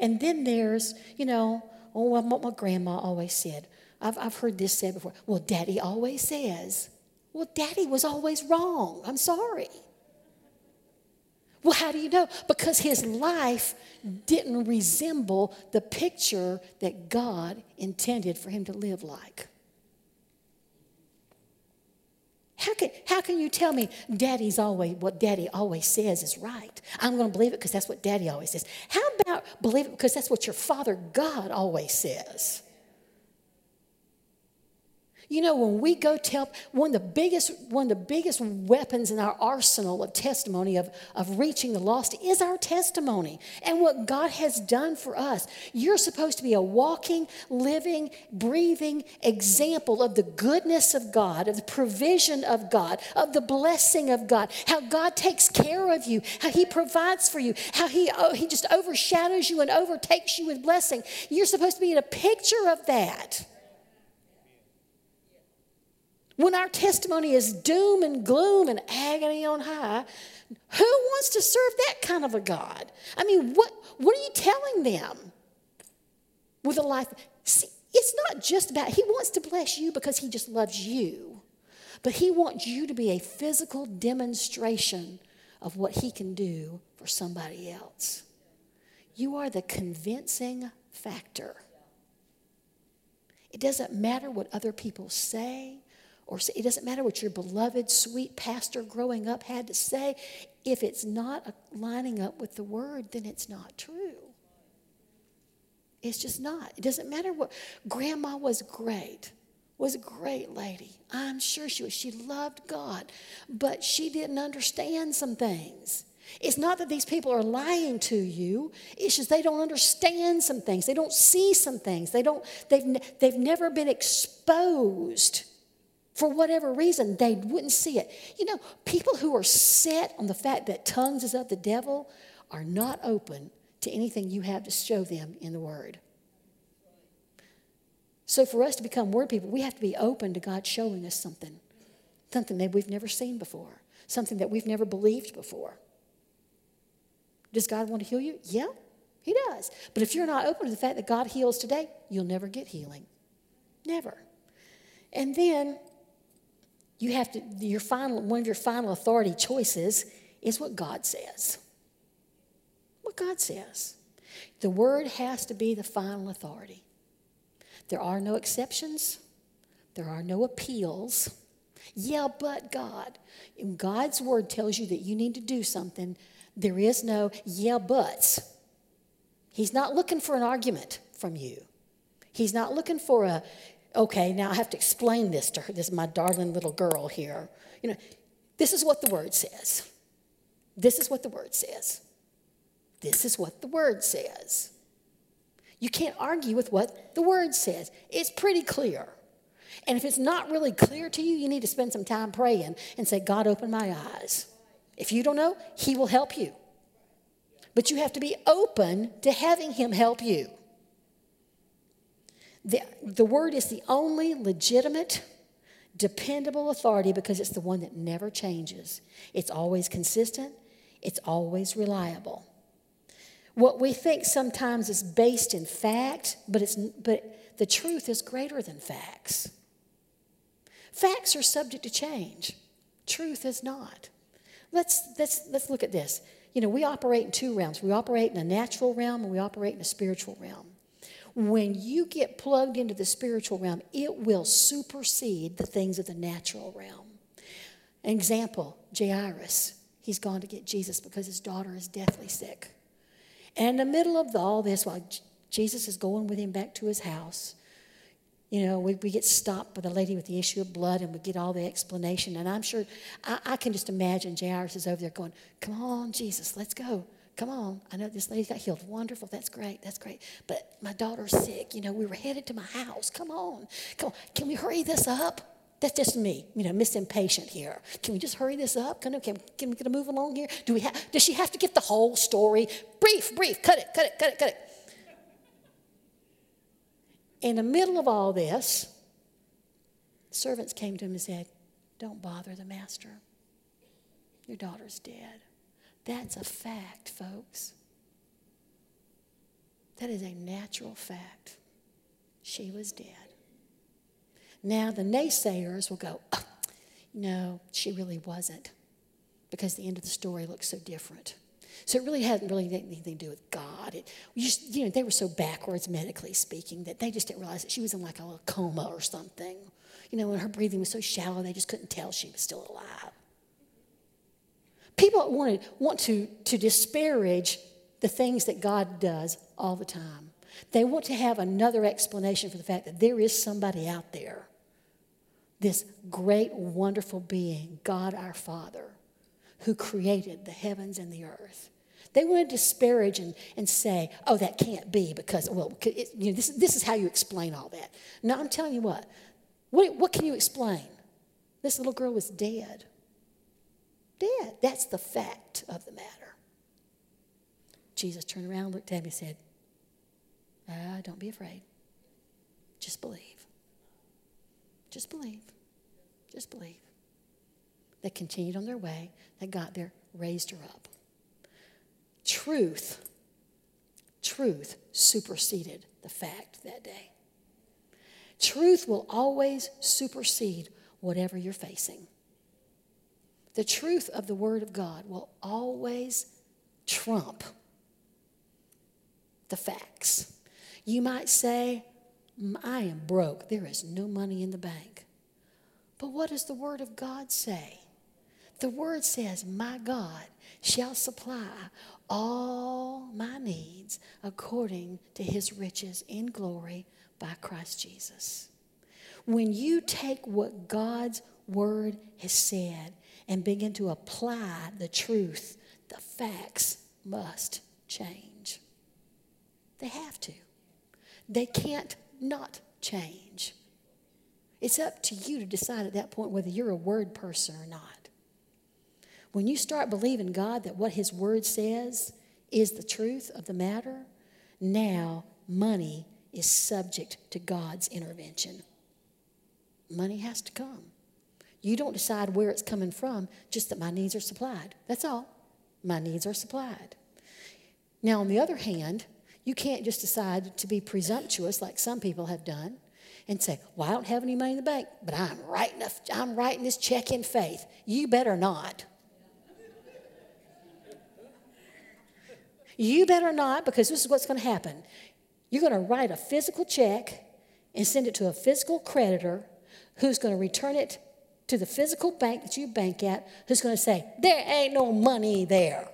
And then there's, you know, oh, what my grandma always said. I've, I've heard this said before. Well, daddy always says. Well, daddy was always wrong. I'm sorry. Well, how do you know? Because his life didn't resemble the picture that God intended for him to live like. How can, how can you tell me daddy's always what daddy always says is right? I'm going to believe it because that's what daddy always says. How about believe it because that's what your father God always says? You know, when we go tell one of the biggest, one of the biggest weapons in our arsenal of testimony of, of reaching the lost is our testimony and what God has done for us. You're supposed to be a walking, living, breathing example of the goodness of God, of the provision of God, of the blessing of God, how God takes care of you, how He provides for you, how He, oh, he just overshadows you and overtakes you with blessing. You're supposed to be in a picture of that. When our testimony is doom and gloom and agony on high, who wants to serve that kind of a God? I mean, what, what are you telling them with a life? See, it's not just about, He wants to bless you because He just loves you, but He wants you to be a physical demonstration of what He can do for somebody else. You are the convincing factor. It doesn't matter what other people say or it doesn't matter what your beloved, sweet pastor growing up had to say. If it's not lining up with the word, then it's not true. It's just not. It doesn't matter what. Grandma was great, was a great lady. I'm sure she was. She loved God, but she didn't understand some things. It's not that these people are lying to you. It's just they don't understand some things. They don't see some things. They don't, they've, they've never been exposed for whatever reason. They wouldn't see it. You know, people who are set on the fact that tongues is of the devil are not open to anything you have to show them in the Word. So, for us to become Word people, we have to be open to God showing us something, something that we've never seen before, something that we've never believed before. Does God want to heal you? Yeah, He does. But if you're not open to the fact that God heals today, you'll never get healing. Never. And then you have to, your final, one of your final authority choices is what God says. What God says. The word has to be the final authority. There are no exceptions, there are no appeals. Yeah, but God. God's word tells you that you need to do something there is no yeah, buts. He's not looking for an argument from you. He's not looking for a, okay, now I have to explain this to her. This is my darling little girl here. You know, this is what the word says. This is what the word says. This is what the word says. You can't argue with what the word says. It's pretty clear. And if it's not really clear to you, you need to spend some time praying and say, God, open my eyes. If you don't know, He will help you. But you have to be open to having Him help you. The, the Word is the only legitimate, dependable authority because it's the one that never changes. It's always consistent, it's always reliable. What we think sometimes is based in fact, but, it's, but the truth is greater than facts. Facts are subject to change, truth is not. Let's, let's, let's look at this. You know, we operate in two realms. We operate in a natural realm and we operate in a spiritual realm. When you get plugged into the spiritual realm, it will supersede the things of the natural realm. Example, Jairus. He's gone to get Jesus because his daughter is deathly sick. And in the middle of all this, while Jesus is going with him back to his house, you know, we, we get stopped by the lady with the issue of blood and we get all the explanation. And I'm sure, I, I can just imagine Jairus is over there going, Come on, Jesus, let's go. Come on. I know this lady got healed. Wonderful. That's great. That's great. But my daughter's sick. You know, we were headed to my house. Come on. Come on. Can we hurry this up? That's just me, you know, Miss Impatient here. Can we just hurry this up? Can, can, can we get a move along here? Do we have, does she have to get the whole story? Brief, brief. Cut it, cut it, cut it, cut it. In the middle of all this, servants came to him and said, Don't bother the master. Your daughter's dead. That's a fact, folks. That is a natural fact. She was dead. Now, the naysayers will go, oh, No, she really wasn't, because the end of the story looks so different. So it really hadn't really anything to do with God. It just, you know, they were so backwards medically speaking that they just didn't realize that she was in like a coma or something. You know, when her breathing was so shallow, they just couldn't tell she was still alive. People wanted, want to, to disparage the things that God does all the time. They want to have another explanation for the fact that there is somebody out there, this great, wonderful being, God our Father, who created the heavens and the earth. They want to disparage and, and say, oh, that can't be because, well, it, you know, this, this is how you explain all that. Now, I'm telling you what, what, what can you explain? This little girl was dead. Dead. That's the fact of the matter. Jesus turned around, looked at me, said, ah, Don't be afraid. Just believe. Just believe. Just believe. They continued on their way. They got there, raised her up. Truth, truth superseded the fact that day. Truth will always supersede whatever you're facing. The truth of the Word of God will always trump the facts. You might say, I am broke. There is no money in the bank. But what does the Word of God say? The word says, My God shall supply all my needs according to his riches in glory by Christ Jesus. When you take what God's word has said and begin to apply the truth, the facts must change. They have to. They can't not change. It's up to you to decide at that point whether you're a word person or not. When you start believing God that what His Word says is the truth of the matter, now money is subject to God's intervention. Money has to come. You don't decide where it's coming from, just that my needs are supplied. That's all. My needs are supplied. Now, on the other hand, you can't just decide to be presumptuous like some people have done and say, Well, I don't have any money in the bank, but I'm writing, a, I'm writing this check in faith. You better not. You better not, because this is what's going to happen. You're going to write a physical check and send it to a physical creditor who's going to return it to the physical bank that you bank at, who's going to say, There ain't no money there.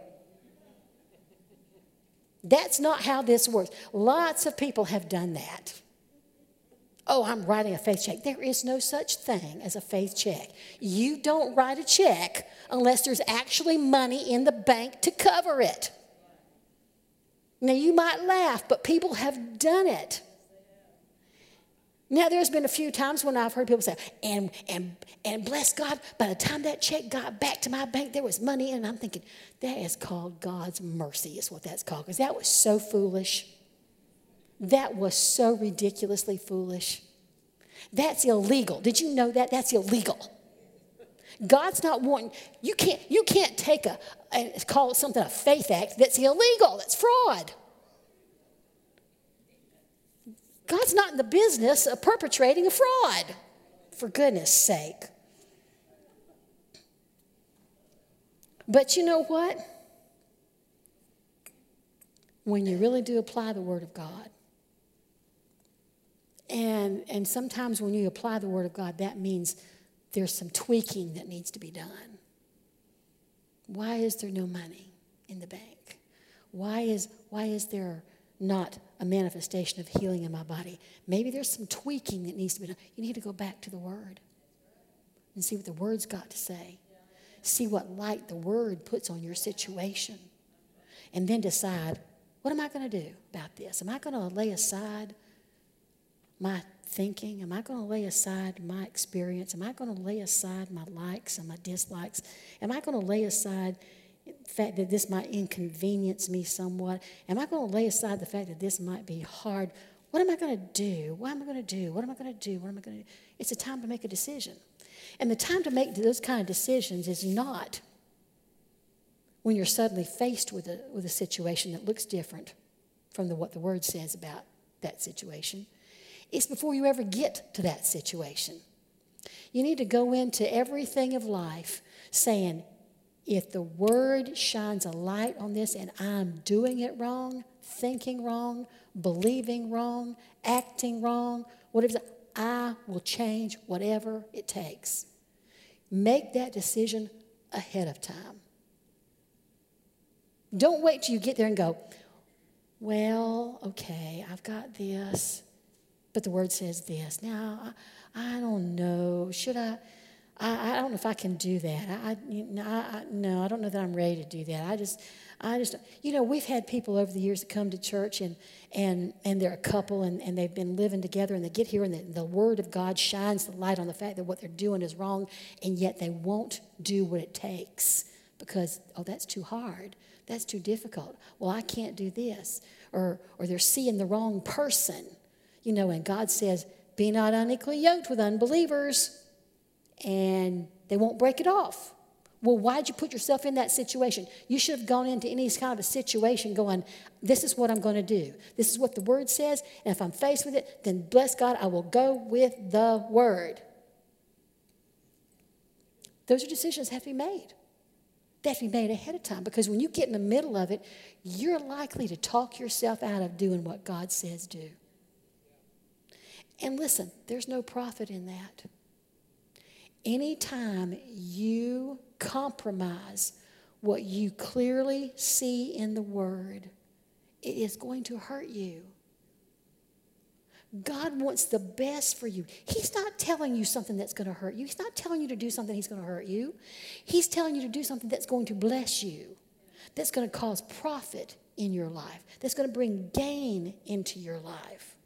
That's not how this works. Lots of people have done that. Oh, I'm writing a faith check. There is no such thing as a faith check. You don't write a check unless there's actually money in the bank to cover it. Now, you might laugh, but people have done it. Now, there's been a few times when I've heard people say, and, and, and bless God, by the time that check got back to my bank, there was money. And I'm thinking, that is called God's mercy, is what that's called, because that was so foolish. That was so ridiculously foolish. That's illegal. Did you know that? That's illegal. God's not wanting, you can't, you can't take a, a, call it something a faith act that's illegal, that's fraud. God's not in the business of perpetrating a fraud, for goodness sake. But you know what? When you really do apply the Word of God, and, and sometimes when you apply the Word of God, that means there's some tweaking that needs to be done. Why is there no money in the bank? Why is, why is there not a manifestation of healing in my body? Maybe there's some tweaking that needs to be done. You need to go back to the Word and see what the Word's got to say. See what light the Word puts on your situation. And then decide what am I going to do about this? Am I going to lay aside my thinking? Am I going to lay aside my experience? Am I going to lay aside my likes and my dislikes? Am I going to lay aside the fact that this might inconvenience me somewhat? Am I going to lay aside the fact that this might be hard? What am I going to do? What am I going to do? What am I going to do? What am I going to do? It's a time to make a decision. And the time to make those kind of decisions is not when you're suddenly faced with a, with a situation that looks different from the, what the Word says about that situation. It's before you ever get to that situation. You need to go into everything of life saying, if the word shines a light on this and I'm doing it wrong, thinking wrong, believing wrong, acting wrong, whatever, I will change whatever it takes. Make that decision ahead of time. Don't wait till you get there and go, well, okay, I've got this. But the word says this. Now, I, I don't know. Should I? I, I don't know if I can do that. I, I, I, no, I don't know that I'm ready to do that. I just, I just, you know, we've had people over the years that come to church and and and they're a couple and, and they've been living together and they get here and the, the word of God shines the light on the fact that what they're doing is wrong and yet they won't do what it takes because oh that's too hard, that's too difficult. Well, I can't do this, or or they're seeing the wrong person you know, and God says, Be not unequally yoked with unbelievers, and they won't break it off. Well, why'd you put yourself in that situation? You should have gone into any kind of a situation going, This is what I'm going to do. This is what the word says. And if I'm faced with it, then bless God, I will go with the word. Those are decisions that have to be made. They have to be made ahead of time because when you get in the middle of it, you're likely to talk yourself out of doing what God says do. And listen, there's no profit in that. Anytime you compromise what you clearly see in the Word, it is going to hurt you. God wants the best for you. He's not telling you something that's going to hurt you. He's not telling you to do something He's going to hurt you. He's telling you to do something that's going to bless you, that's going to cause profit in your life, that's going to bring gain into your life.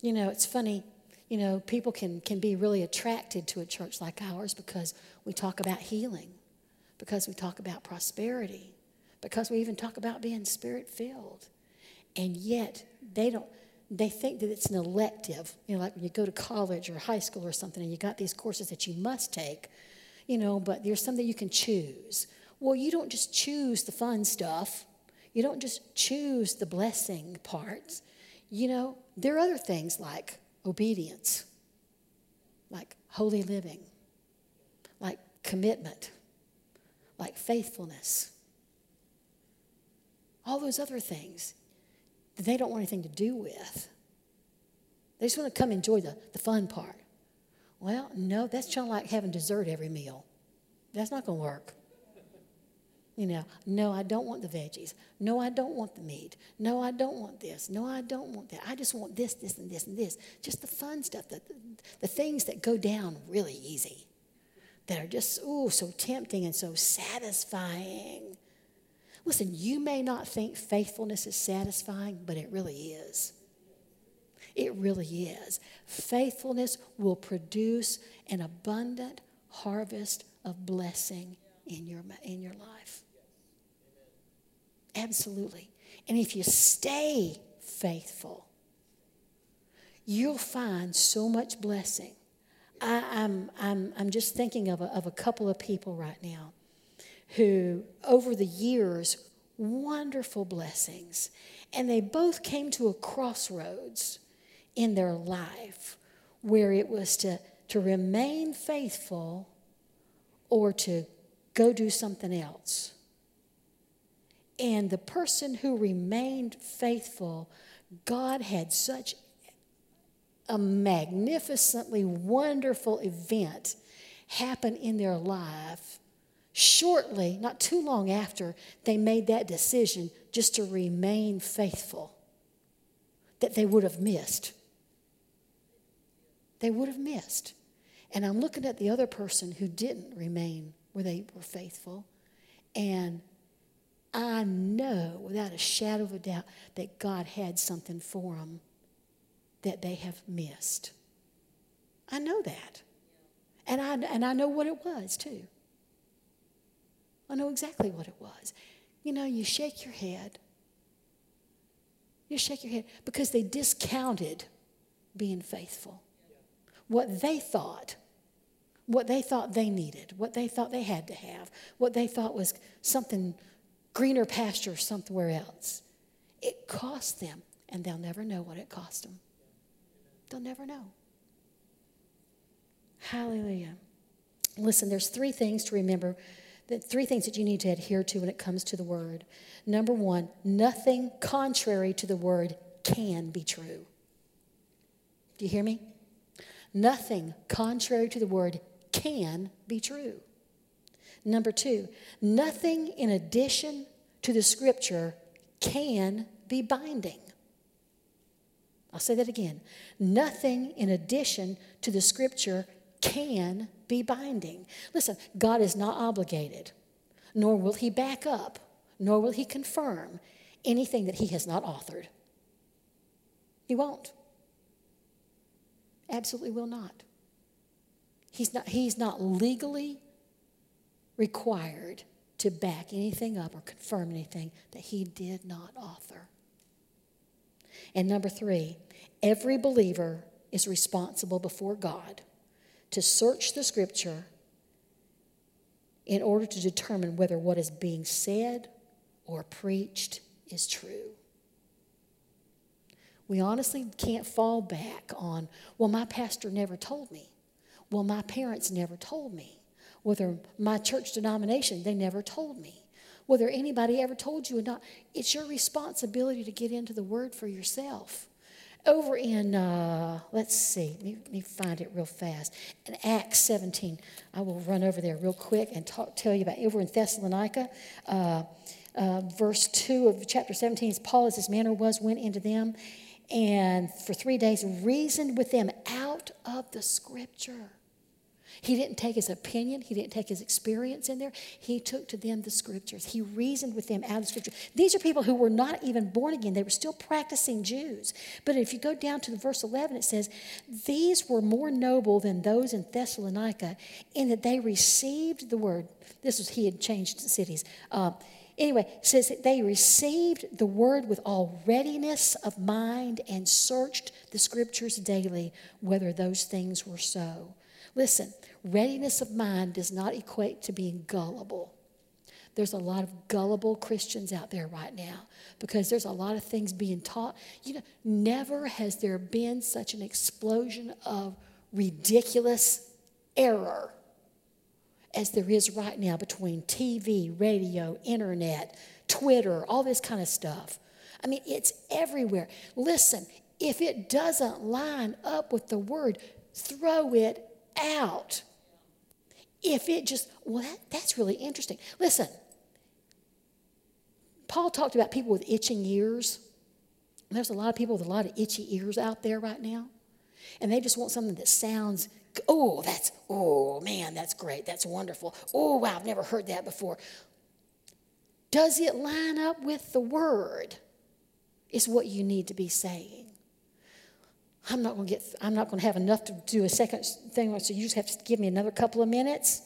You know, it's funny, you know, people can, can be really attracted to a church like ours because we talk about healing, because we talk about prosperity, because we even talk about being spirit filled. And yet, they don't, they think that it's an elective. You know, like when you go to college or high school or something and you got these courses that you must take, you know, but there's something you can choose. Well, you don't just choose the fun stuff, you don't just choose the blessing parts. You know, there are other things like obedience, like holy living, like commitment, like faithfulness. All those other things that they don't want anything to do with. They just want to come enjoy the, the fun part. Well, no, that's kind of like having dessert every meal. That's not going to work. You know, no, I don't want the veggies. No, I don't want the meat. No, I don't want this. No, I don't want that. I just want this, this, and this, and this. Just the fun stuff, the, the things that go down really easy, that are just, ooh, so tempting and so satisfying. Listen, you may not think faithfulness is satisfying, but it really is. It really is. Faithfulness will produce an abundant harvest of blessing in your, in your life. Absolutely. And if you stay faithful, you'll find so much blessing. I, am I'm, I'm, I'm just thinking of a, of a couple of people right now who, over the years, wonderful blessings. And they both came to a crossroads in their life where it was to, to remain faithful or to go do something else. And the person who remained faithful, God had such a magnificently wonderful event happen in their life shortly, not too long after they made that decision just to remain faithful that they would have missed. They would have missed. And I'm looking at the other person who didn't remain where they were faithful, and I know without a shadow of a doubt that God had something for them that they have missed. I know that. And I, and I know what it was too. I know exactly what it was. You know, you shake your head. You shake your head because they discounted being faithful. What they thought what they thought they needed, what they thought they had to have, what they thought was something greener pasture somewhere else. It cost them, and they'll never know what it cost them. They'll never know. Hallelujah. Listen, there's three things to remember, that three things that you need to adhere to when it comes to the word. Number one, nothing contrary to the word can be true. Do you hear me? Nothing contrary to the word can be true. Number two, nothing in addition to the scripture can be binding. I'll say that again. Nothing in addition to the scripture can be binding. Listen, God is not obligated, nor will he back up, nor will he confirm anything that he has not authored. He won't. Absolutely will not. He's not, he's not legally required to back anything up or confirm anything that he did not author. And number three, every believer is responsible before God to search the scripture in order to determine whether what is being said or preached is true. We honestly can't fall back on, well, my pastor never told me. Well, my parents never told me. Whether my church denomination, they never told me. Whether anybody ever told you or not, it's your responsibility to get into the Word for yourself Over in, uh, let's see, let me, let me, find it real fast. In Acts 17, I will run over there real quick and talk, tell you about over in Thessalonica. Uh, uh, verse 2 of chapter 17 is Paul, as his manner was, went into them and for three days reasoned with them out of the scripture. He didn't take his opinion, he didn't take his experience in there. He took to them the scriptures. He reasoned with them out of the scripture. These are people who were not even born again, they were still practicing Jews. But if you go down to the verse 11, it says, These were more noble than those in Thessalonica in that they received the word. This was, he had changed cities. Uh, Anyway, says that they received the word with all readiness of mind and searched the scriptures daily whether those things were so. Listen, readiness of mind does not equate to being gullible. There's a lot of gullible Christians out there right now because there's a lot of things being taught. You know, never has there been such an explosion of ridiculous error as there is right now between TV, radio, internet, Twitter, all this kind of stuff. I mean, it's everywhere. Listen, if it doesn't line up with the word, throw it out. If it just, well, that, that's really interesting. Listen, Paul talked about people with itching ears. There's a lot of people with a lot of itchy ears out there right now. And they just want something that sounds Oh, that's, oh man, that's great. That's wonderful. Oh, wow, I've never heard that before. Does it line up with the word? Is what you need to be saying. I'm not going to get. I'm not going to have enough to do a second thing. So you just have to give me another couple of minutes.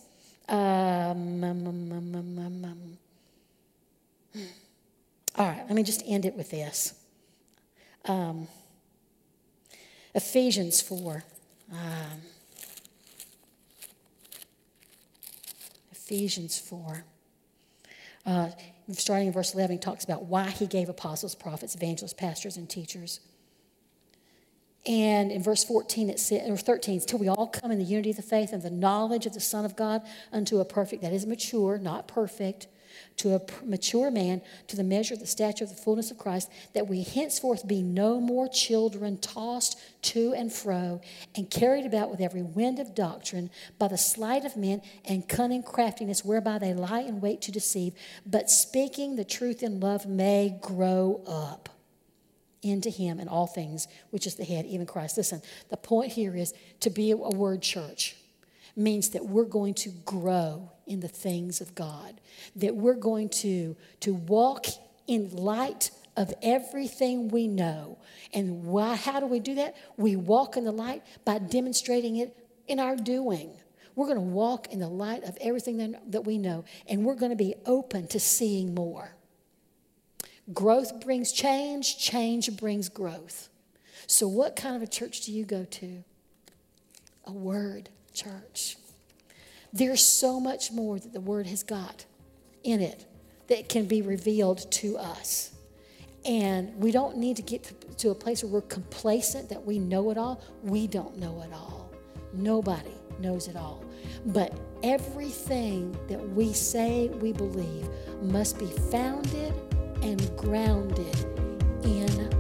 Um, um, um, all right. Let me just end it with this. Ephesians four. Ephesians 4. Uh, starting in verse 11, talks about why he gave apostles, prophets, evangelists, pastors, and teachers. And in verse 14, it says, or 13, till we all come in the unity of the faith and the knowledge of the Son of God unto a perfect, that is mature, not perfect, to a mature man, to the measure of the stature of the fullness of Christ, that we henceforth be no more children tossed to and fro and carried about with every wind of doctrine by the sleight of men and cunning craftiness whereby they lie in wait to deceive, but speaking the truth in love may grow up into him in all things, which is the head, even Christ. Listen, the point here is to be a word church means that we're going to grow in the things of God, that we're going to, to walk in light of everything we know. And why, how do we do that? We walk in the light by demonstrating it in our doing. We're going to walk in the light of everything that we know, and we're going to be open to seeing more. Growth brings change, change brings growth. So, what kind of a church do you go to? A word church. There's so much more that the Word has got in it that can be revealed to us. And we don't need to get to, a place where we're complacent that we know it all. We don't know it all. Nobody knows it all. But everything that we say we believe must be founded and grounded in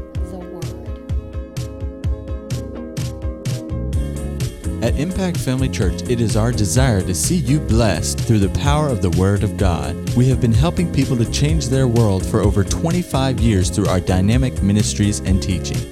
At Impact Family Church, it is our desire to see you blessed through the power of the Word of God. We have been helping people to change their world for over 25 years through our dynamic ministries and teaching.